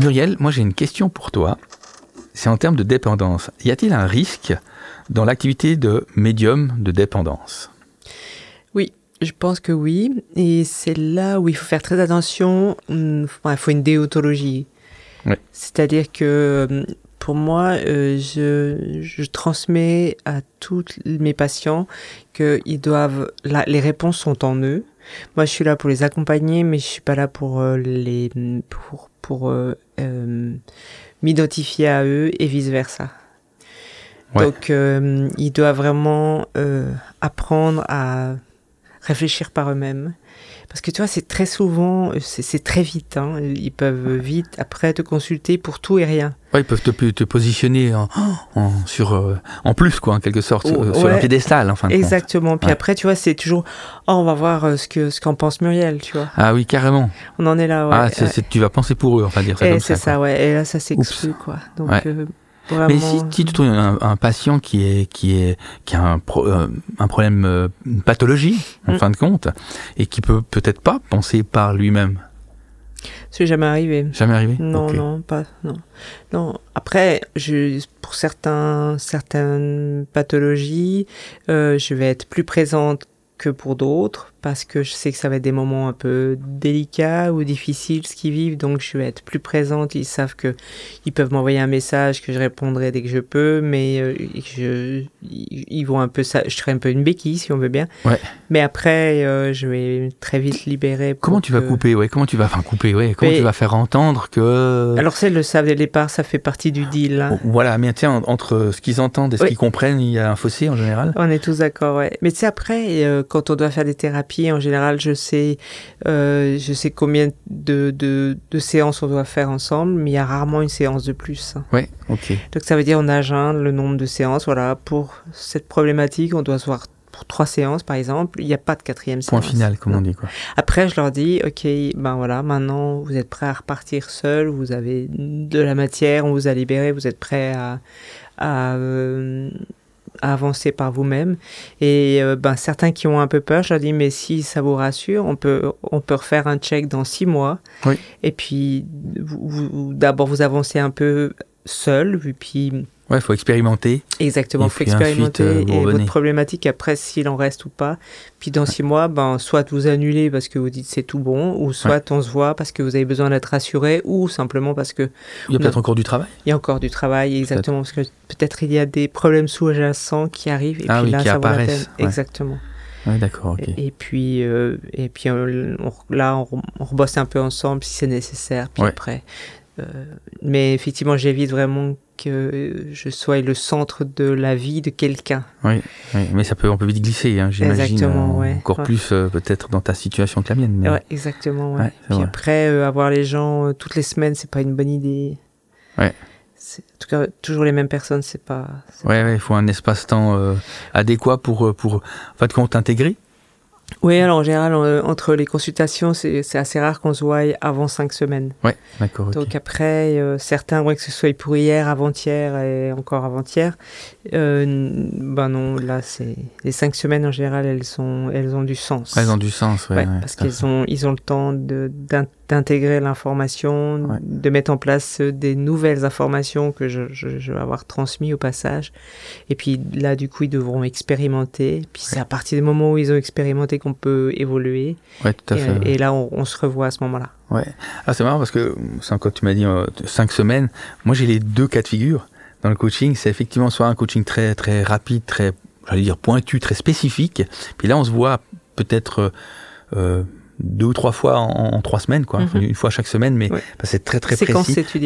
Muriel, moi j'ai une question pour toi. C'est en termes de dépendance. Y a-t-il un risque dans l'activité de médium de dépendance? Oui, je pense que oui. Et c'est là où il faut faire très attention. Hum, Il faut une déontologie. C'est-à-dire que hum, pour moi, euh, je, je transmets à tous mes patients qu'ils doivent. la- les réponses sont en eux. Moi, je suis là pour les accompagner, mais je suis pas là pour euh, les pour pour euh, euh, m'identifier à eux et vice versa. Ouais. Donc, euh, ils doivent vraiment euh, apprendre à réfléchir par eux-mêmes. Parce que tu vois, c'est très souvent, c'est très vite. hein. Ils peuvent vite après te consulter pour tout et rien. Ouais, Ils peuvent te, te positionner en, en- sur, euh, en plus, quoi, en quelque sorte, Oh, sur- sur un ouais. piédestal, en fin de compte. Exactement. Puis Ouais. après, tu vois, c'est toujours, oh, on va voir euh, ce que ce qu'en pense Muriel, tu vois. Ah oui, carrément. On en est là, ouais. ah, c'est- ouais. c'est- tu vas penser pour eux, enfin dire ça Et comme c'est ça. ouais. Et là, ça s'exclut, quoi. Donc, Ouais. Mais si, si tu trouves un, un patient qui est qui est qui a un, pro- euh, un problème, euh, une pathologie en Mm. fin de compte, et qui peut peut-être pas penser par lui-même, C'est jamais arrivé. jamais arrivé? Non, non, pas. Non. non. Après, je, pour certains, certaines pathologies, euh, je vais être plus présente que pour d'autres parce que je sais que ça va être des moments un peu délicats ou difficiles ce qu'ils vivent donc je vais être plus présente ils savent que ils peuvent m'envoyer un message que je répondrai dès que je peux mais euh, je ils vont un peu ça je serai un peu une béquille si on veut bien Ouais. mais après euh, je vais très vite libérer Comment tu vas couper, ouais Comment tu vas, enfin couper, ouais Comment Mais- tu vas faire entendre que alors ils le savent dès le départ ça fait partie du deal hein. Voilà, mais tiens, en- entre ce qu'ils entendent et ce qu'ils comprennent, il y a un fossé en général. On est tous d'accord, ouais. Mais tu sais, après, euh, quand on doit faire des thérapies, en général, je sais, euh, je sais combien de, de, de séances on doit faire ensemble, mais il y a rarement une séance de plus. Ouais, ok. Donc ça veut dire on agende le nombre de séances. Voilà, pour cette problématique, on doit se voir pour trois séances, par exemple. Il n'y a pas de quatrième Point séance. final, comme on dit, quoi. Après, je leur dis, ok, ben voilà, maintenant vous êtes prêts à repartir seul, vous avez de la matière, on vous a libéré, vous êtes prêts à, à, euh, à avancer par vous-même. Et euh, ben certains qui ont un peu peur, je leur dis, mais si ça vous rassure, on peut, on peut refaire un check dans six mois. Oui. Et puis, vous, vous- d'abord vous avancez un peu seul, et puis Ouais, il faut expérimenter. Exactement, il faut ensuite, expérimenter euh, et votre problématique après s'il en reste ou pas. Puis dans six mois, ben soit vous annulez parce que vous dites c'est tout bon, ou soit on se voit parce que vous avez besoin d'être rassuré, ou simplement parce que Il y a peut-être encore du travail. il y a encore du travail, exactement parce que peut-être il y a des problèmes sous-jacents qui arrivent et Ah puis oui, là qui ça apparaissent, ouais. Exactement. Ouais, d'accord, ok. Et, et puis euh, et puis euh, on- là on, on rebosse un peu ensemble si c'est nécessaire. Puis Ouais. après, euh, mais effectivement j'évite vraiment que je sois le centre de la vie de quelqu'un. Oui, oui, mais ça peut, on peut vite glisser, hein, j'imagine. Exactement, euh, ouais, Encore ouais. plus euh, peut-être dans ta situation que la mienne. mais- Ouais, exactement. Ouais. Puis vrai. après, euh, avoir les gens euh, toutes les semaines, c'est pas une bonne idée. Ouais. En tout cas, toujours les mêmes personnes, c'est pas. Ouais, il faut un espace-temps euh, adéquat pour, euh, pour, en fait, compte intégrer. Oui, alors en général, euh, entre les consultations, c'est assez rare qu'on se voie avant cinq semaines. Ouais, d'accord. Donc après, euh, certains, ouais, que ce soit pour hier, avant-hier et encore avant-hier, euh, ben non, là, c'est les cinq semaines en général, elles sont, elles ont du sens. Elles ont du sens, ouais. Ouais, ouais, parce qu'ils ont, ils ont le temps de- d'in- d'intégrer l'information, Ouais. de mettre en place euh, des nouvelles informations que je, je- je vais avoir transmises au passage. Et puis là, du coup, ils devront expérimenter. Puis c'est à partir du moment où ils ont expérimenté qu'on peut évoluer. Ouais, tout à Et, fait. et là, on, on se revoit à ce moment-là. Ouais. Ah, c'est marrant parce que quand tu m'as dit euh, cinq semaines, moi j'ai les deux cas de figure dans le coaching. C'est effectivement soit un coaching très très rapide, très j'allais dire pointu, très spécifique. Puis là, on se voit peut-être euh, deux ou trois fois en, en trois semaines, quoi. Mhm. Une fois chaque semaine, mais Ouais. bah, c'est très très précis.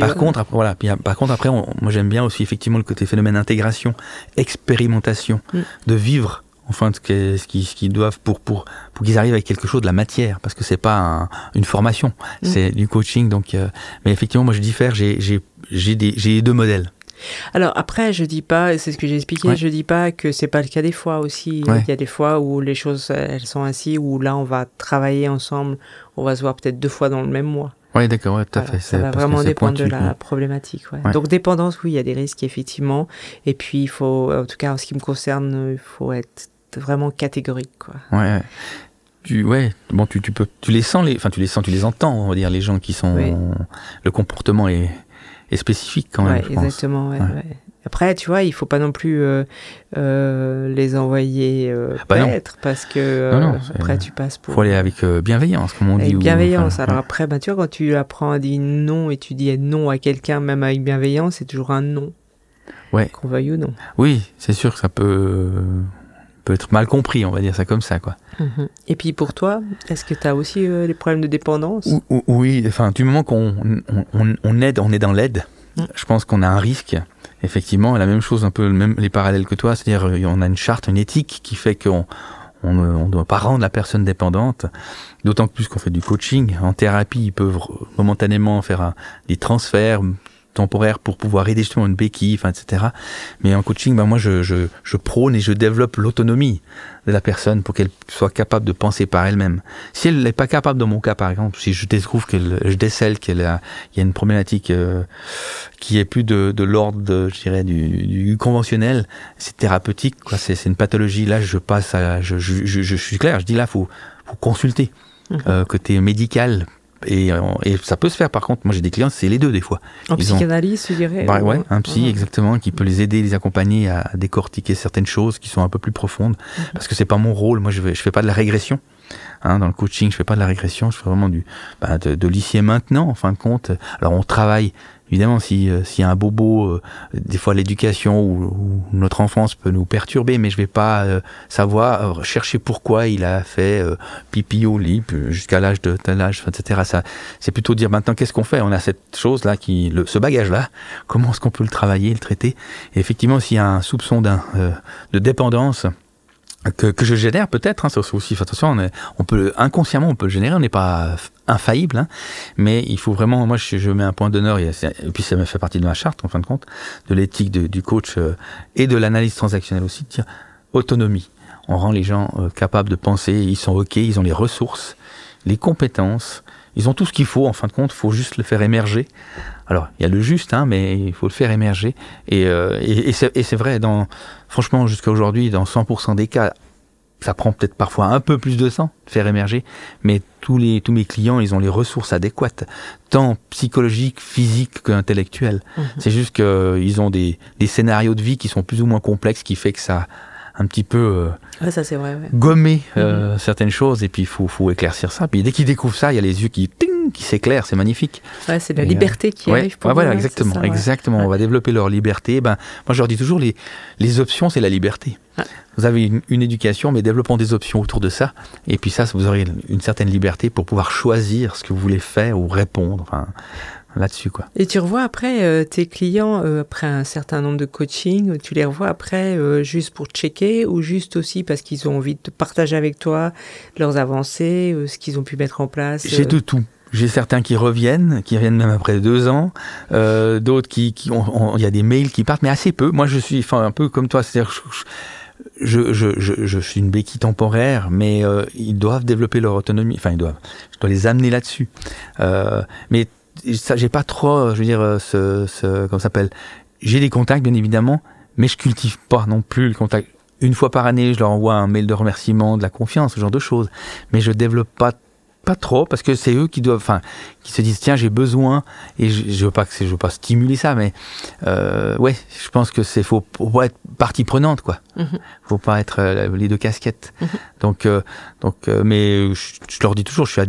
Par ouais. contre, après, voilà. Puis, euh, par contre, après, on- moi j'aime bien aussi effectivement le côté phénomène intégration, expérimentation, Mm. de vivre enfin ce qu'ils qu'ils doivent pour pour pour qu'ils arrivent avec quelque chose de la matière, parce que c'est pas un- une formation, Mm. c'est du coaching. Donc, euh, mais effectivement, moi je diffère. J'ai j'ai j'ai des j'ai deux modèles. Alors après, je dis pas, c'est ce que j'ai expliqué, Ouais. je dis pas que c'est pas le cas des fois aussi. Ouais. Il y a des fois où les choses, elles sont ainsi, où là, on va travailler ensemble, on va se voir peut-être deux fois dans le même mois. Oui, d'accord, ouais, tout à Voilà, fait. ça va vraiment dépendre de la problématique. ouais. Donc dépendance, oui, il y a des risques effectivement. Et puis il faut, en tout cas en ce qui me concerne, il faut être vraiment catégorique. Quoi. Ouais, ouais. tu, ouais, bon, tu, tu peux, tu les sens, les, enfin, tu les sens, tu les entends, on va dire, les gens qui sont, Oui. le comportement est, est spécifique quand même. Ouais, je exactement. ouais, Ouais. ouais. Après, tu vois, il faut pas non plus euh, euh, les envoyer euh, Bah non. paître parce que euh, Non, non, après tu passes pour Faut aller avec bienveillance, comme on dit. avec bienveillance. Alors ouais. après, bah, tu vois, quand tu apprends à dire non et tu dis non à quelqu'un, même avec bienveillance, c'est toujours un non. Ouais. Qu'on veuille ou non. Oui, c'est sûr que ça peut, peut être mal compris, on va dire ça comme ça, quoi. Mhm. Et puis pour toi, est-ce que tu as aussi euh, des problèmes de dépendance? Ou- ou- Oui, enfin, du moment qu'on on, on- on aide, on est dans l'aide, Mm. je pense qu'on a un risque. Effectivement, la même chose, un peu même, les parallèles que toi, c'est-à-dire euh, on a une charte, une éthique qui fait qu'on on ne doit pas rendre la personne dépendante. D'autant plus qu'on fait du coaching, en thérapie, ils peuvent momentanément faire un- des transferts temporaires pour pouvoir aider justement une béquille, enfin, etc. Mais en coaching, ben moi, je, je, je prône et je développe l'autonomie de la personne pour qu'elle soit capable de penser par elle-même. Si elle n'est pas capable, dans mon cas par exemple, si je découvre qu'elle, je décèle qu'il y a une problématique euh, qui est plus de, de l'ordre, de, je dirais, du, du conventionnel, c'est thérapeutique, quoi. C'est, c'est une pathologie. Là, je passe à, je, je, je, je suis clair. Je dis là, faut, faut consulter Mhm. euh, côté médical. Et, et ça peut se faire. Par contre, moi j'ai des clients, c'est les deux des fois. Ont- psychanalyse, tu dirais Bah ou- ouais, un psy Mhm. exactement qui peut les aider, les accompagner à décortiquer certaines choses qui sont un peu plus profondes. Parce que c'est pas mon rôle. Moi, je vais, je fais pas de la régression. Hein, dans le coaching, je fais pas de la régression. Je fais vraiment du bah, de, de l'ici maintenant. En fin de compte, alors on travaille. Évidemment, si euh, s'il y a un bobo, euh, des fois l'éducation ou, notre enfance peut nous perturber, mais je vais pas euh, savoir chercher pourquoi il a fait pipi au lit jusqu'à l'âge de tel âge, etc. C'est plutôt dire maintenant qu'est-ce qu'on fait? On a cette chose là, qui, ce bagage là, comment est-ce qu'on peut le travailler, le traiter? Et effectivement, s'il y a un soupçon de dépendance que, que je génère peut-être, hein, ça aussi, attention, on, est- on peut inconsciemment on peut le générer, on n'est pas infaillible, hein, mais il faut vraiment, moi je, je mets un point d'honneur, et, puis ça me fait partie de ma charte en fin de compte, de l'éthique du coach euh, et de l'analyse transactionnelle aussi, de autonomie. On rend les gens euh, capables de penser, ils sont ok, ils ont les ressources, les compétences, ils ont tout ce qu'il faut en fin de compte, faut juste le faire émerger. Alors, il y a le juste, hein, mais il faut le faire émerger. Et, euh, et, et c'est vrai, dans, franchement, jusqu'à aujourd'hui, dans 100% des cas, ça prend peut-être parfois un peu plus de temps de faire émerger, mais tous, les, tous mes clients, ils ont les ressources adéquates, tant psychologiques, physiques qu'intellectuelles. Mhm. C'est juste qu'ils ont des, des scénarios de vie qui sont plus ou moins complexes, qui fait que ça a un petit peu euh, Ouais, ça c'est vrai. ouais. gommer euh, certaines choses, et puis il faut, faut éclire ça. Puis dès qu'ils découvrent ça, il y a les yeux qui, ting, qui s'éclairent, c'est magnifique. Ouais, c'est la Et, euh, liberté qui Ouais, arrive pour ouais, voilà, exactement, ça, exactement. On va développer leur liberté. Ben, moi, je leur dis toujours, les, les options, c'est la liberté. Vous avez une, une éducation, mais développons des options autour de ça. Et puis ça, vous aurez une certaine liberté pour pouvoir choisir ce que vous voulez faire ou répondre. Enfin, là-dessus, quoi. Et tu revois après euh, tes clients, euh, après un certain nombre de coaching, tu les revois après euh, juste pour checker ou juste aussi parce qu'ils ont envie de partager avec toi leurs avancées, ce qu'ils ont pu mettre en place J'ai de tout. J'ai certains qui reviennent, qui reviennent même après deux ans, euh, d'autres qui, qui il y a des mails qui partent, mais assez peu. Moi, je suis, enfin, un peu comme toi, c'est-à-dire, je, je, je, je, suis une béquille temporaire, mais euh, ils doivent développer leur autonomie. Enfin, ils doivent. Je dois les amener là-dessus. Euh, mais ça, j'ai pas trop, je veux dire, euh, ce, ce comment s'appelle? J'ai des contacts, bien évidemment, mais je cultive pas non plus le contact. Une fois par année, je leur envoie un mail de remerciement, de la confiance, ce genre de choses. Mais je développe pas pas trop parce que c'est eux qui doivent enfin qui se disent tiens j'ai besoin et je, je veux pas que je veux pas stimuler ça mais euh, ouais je pense que c'est faut, faut être partie prenante quoi Mhm. faut pas être euh, les deux casquettes Mhm. donc euh, donc euh, mais je, je leur dis toujours je suis à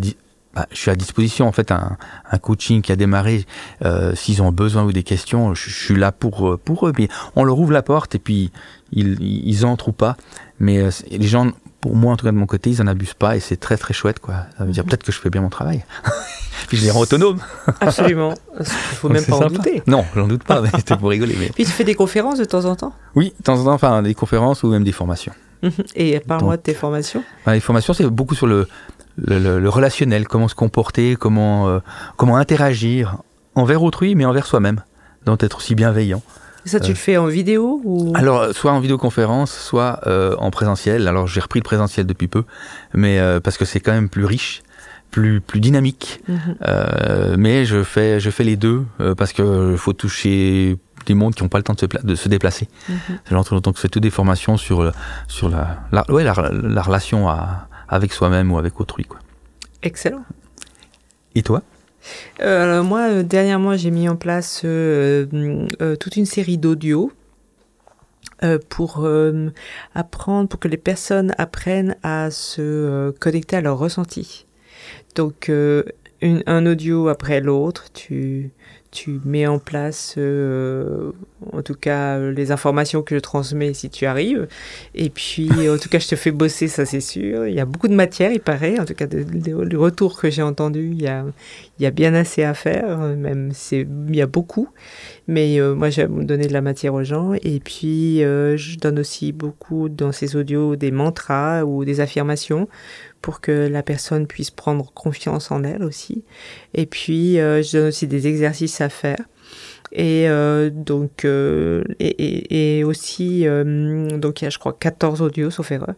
bah, je suis à disposition en fait un, un coaching qui a démarré euh, s'ils ont besoin ou des questions je, je suis là pour euh, pour eux mais on leur ouvre la porte et puis ils, ils entrent ou pas mais euh, les gens pour moi en tout cas de mon côté ils en abusent pas et c'est très très chouette quoi ça veut dire Mhm. peut-être que je fais bien mon travail puis je les rends autonomes Absolument. Il faut Donc même pas en sympa. douter. non j'en doute pas c'était pour rigoler mais Puis tu fais des conférences de temps en temps? oui de temps en temps enfin des conférences ou même des formations Et parle-moi de tes formations? Les formations, c'est beaucoup sur le, le, le- le relationnel, comment se comporter, comment, euh, comment interagir envers autrui, mais envers soi-même. Donc être aussi bienveillant. Et ça, tu Euh. le fais en vidéo ou? Alors, euh, soit en vidéoconférence, soit euh, en présentiel. Alors, j'ai repris le présentiel depuis peu, mais euh, parce que c'est quand même plus riche, plus, plus dynamique. Euh, mais je fais, je fais les deux euh, parce que faut toucher des mondes qui n'ont pas le temps de se, de se déplacer. J'entre donc c'est toutes des formations sur sur la, la, ouais, la, la relation à, avec soi-même ou avec autrui. Quoi. Excellent. Et toi? Euh, alors moi, euh, dernièrement, j'ai mis en place euh, toute une série d'audios pour apprendre, pour que les personnes apprennent à se connecter à leur ressenti. Donc, une, un audio après l'autre, tu, tu mets en place, en tout cas, euh, les informations que je transmets si tu arrives. Et puis, en tout cas, je te fais bosser, ça c'est sûr. Il y a beaucoup de matière, il paraît. En tout cas, le retour que j'ai entendu, il y a, bien assez à faire. Même, c'est, il y a beaucoup. Mais euh, moi, j'aime donner de la matière aux gens. Et puis, euh, je donne aussi beaucoup dans ces audios des mantras ou des affirmations pour que la personne puisse prendre confiance en elle aussi. Et puis, je donne aussi des exercices à faire. Et euh, donc, euh, et, et, et, aussi, euh, donc il y a, je crois, 14 audios, sauf erreur.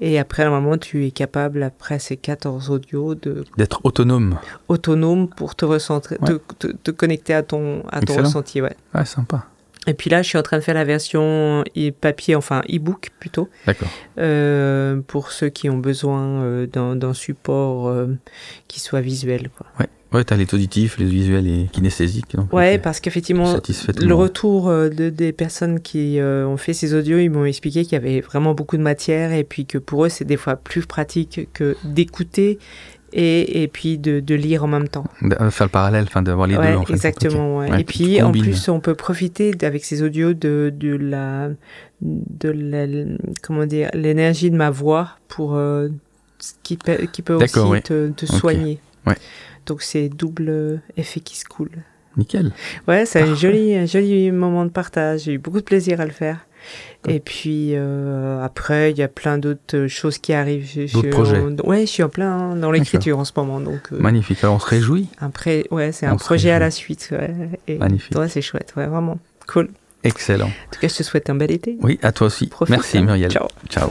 Et après, moment tu es capable, après ces 14 audios, de d'être autonome. Autonome pour te recentrer, ouais. te, te, te, connecter à ton, à ton ressenti, ouais. Ouais, sympa. Et puis là, je suis en train de faire la version papier, enfin e-book plutôt. D'accord. Euh, pour ceux qui ont besoin euh, d'un support euh, qui soit visuel. Quoi. Ouais. Ouais, t'as les auditifs, les visuels et kinesthésiques. Ouais, parce qu'effectivement, le retour euh, de, des personnes qui euh, ont fait ces audios, ils m'ont expliqué qu'il y avait vraiment beaucoup de matière et puis que pour eux, c'est des fois plus pratique que d'écouter et, et puis de, de, lire en même temps. De faire le parallèle, enfin d'avoir les ouais, deux en fait. Exactement, okay. ouais. ouais. Et puis en plus, on peut profiter avec ces audios de, de la, de la, comment dire, l'énergie de ma voix pour euh, qui, peut, qui peut aussi te, te okay. soigner. Ouais. Donc c'est double effet qui se coule. Nickel. Ouais, c'est un joli, un joli moment de partage. J'ai eu beaucoup de plaisir à le faire. Et puis euh, après, il y a plein d'autres choses qui arrivent. D'autres projets. En, ouais, je suis en plein dans l'écriture en ce moment. Donc, euh, Magnifique. Alors on se réjouit. Après, ouais, c'est un projet à la suite. Ouais, et Magnifique. Ouais, c'est chouette. Ouais, vraiment cool. Excellent. En tout cas, je te souhaite un bel été. Oui, à toi aussi. Profite, Merci Muriel. Ciao. Ciao.